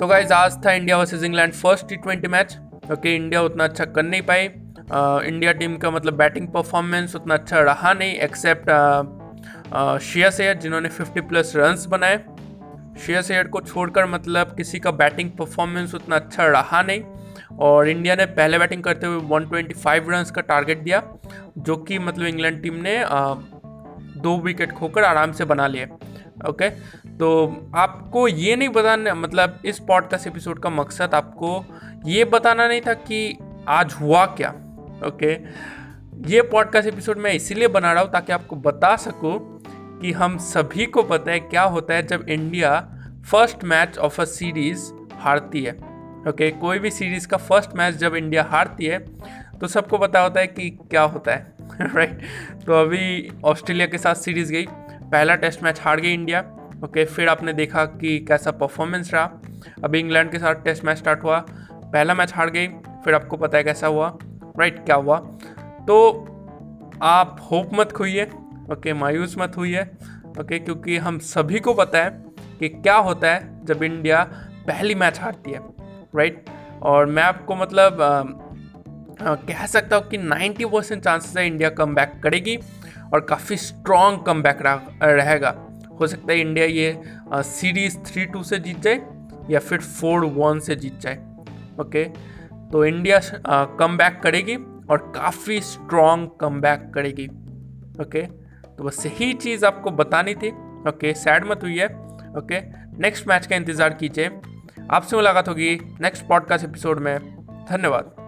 तो गाइज़ आज था India versus England first T twenty match okay India उतना अच्छा कर नहीं पाई। इंडिया टीम का मतलब बैटिंग परफॉर्मेंस उतना अच्छा रहा नहीं एक्सेप्ट शिया सैयद जिन्होंने 50 प्लस रन्स बनाए। शिया सैयद को छोड़कर मतलब किसी का बैटिंग परफॉर्मेंस उतना अच्छा रहा नहीं, और इंडिया ने पहले बैटिंग करते हुए 125 रन्स का टारगेट दिया, जो कि मतलब इंग्लैंड टीम ने दो विकेट खोकर आराम से बना लिए। ओके? तो आपको ये नहीं बताना मतलब इस पॉडकास्ट एपिसोड का मकसद आपको ये बताना नहीं था कि आज हुआ क्या। ओके? ये पॉडकास्ट एपिसोड मैं इसीलिए बना रहा हूँ ताकि आपको बता सकूँ कि हम सभी को पता है क्या होता है जब India first match of a series हारती है। ओके? कोई भी सीरीज़ का फ़र्स्ट मैच जब इंडिया हारती है तो सबको पता होता है कि क्या होता है। राइट तो अभी ऑस्ट्रेलिया के साथ सीरीज़ गई। पहला टेस्ट मैच हार गई इंडिया। ओके, फिर आपने देखा कि कैसा परफॉर्मेंस रहा। अभी इंग्लैंड के साथ टेस्ट मैच स्टार्ट हुआ। पहला मैच हार गई, फिर आपको पता है कैसा हुआ। राइट क्या हुआ? तो आप होप मत खोइए। ओके, मायूस मत हुई है ओके, क्योंकि हम सभी को पता है कि क्या होता है जब इंडिया पहली मैच हारती है। राइट और मैं आपको मतलब कह सकता हूँ कि 90 परसेंट चांसेस है इंडिया कम बैक करेगी और काफ़ी स्ट्रॉन्ग कम बैक रहेगा। हो सकता है इंडिया ये सीरीज़ थ्री टू से जीत जाए या फिर फोर वन से जीत जाए। ओके? तो इंडिया कम बैक करेगी और काफ़ी स्ट्रॉन्ग कम बैक करेगी। ओके? तो बस यही चीज़ आपको बतानी थी। ओके? सैड मत हुई है ओके? नेक्स्ट मैच का इंतज़ार कीजिए। आपसे मुलाकात होगी नेक्स्ट पॉडकास्ट एपिसोड में। धन्यवाद।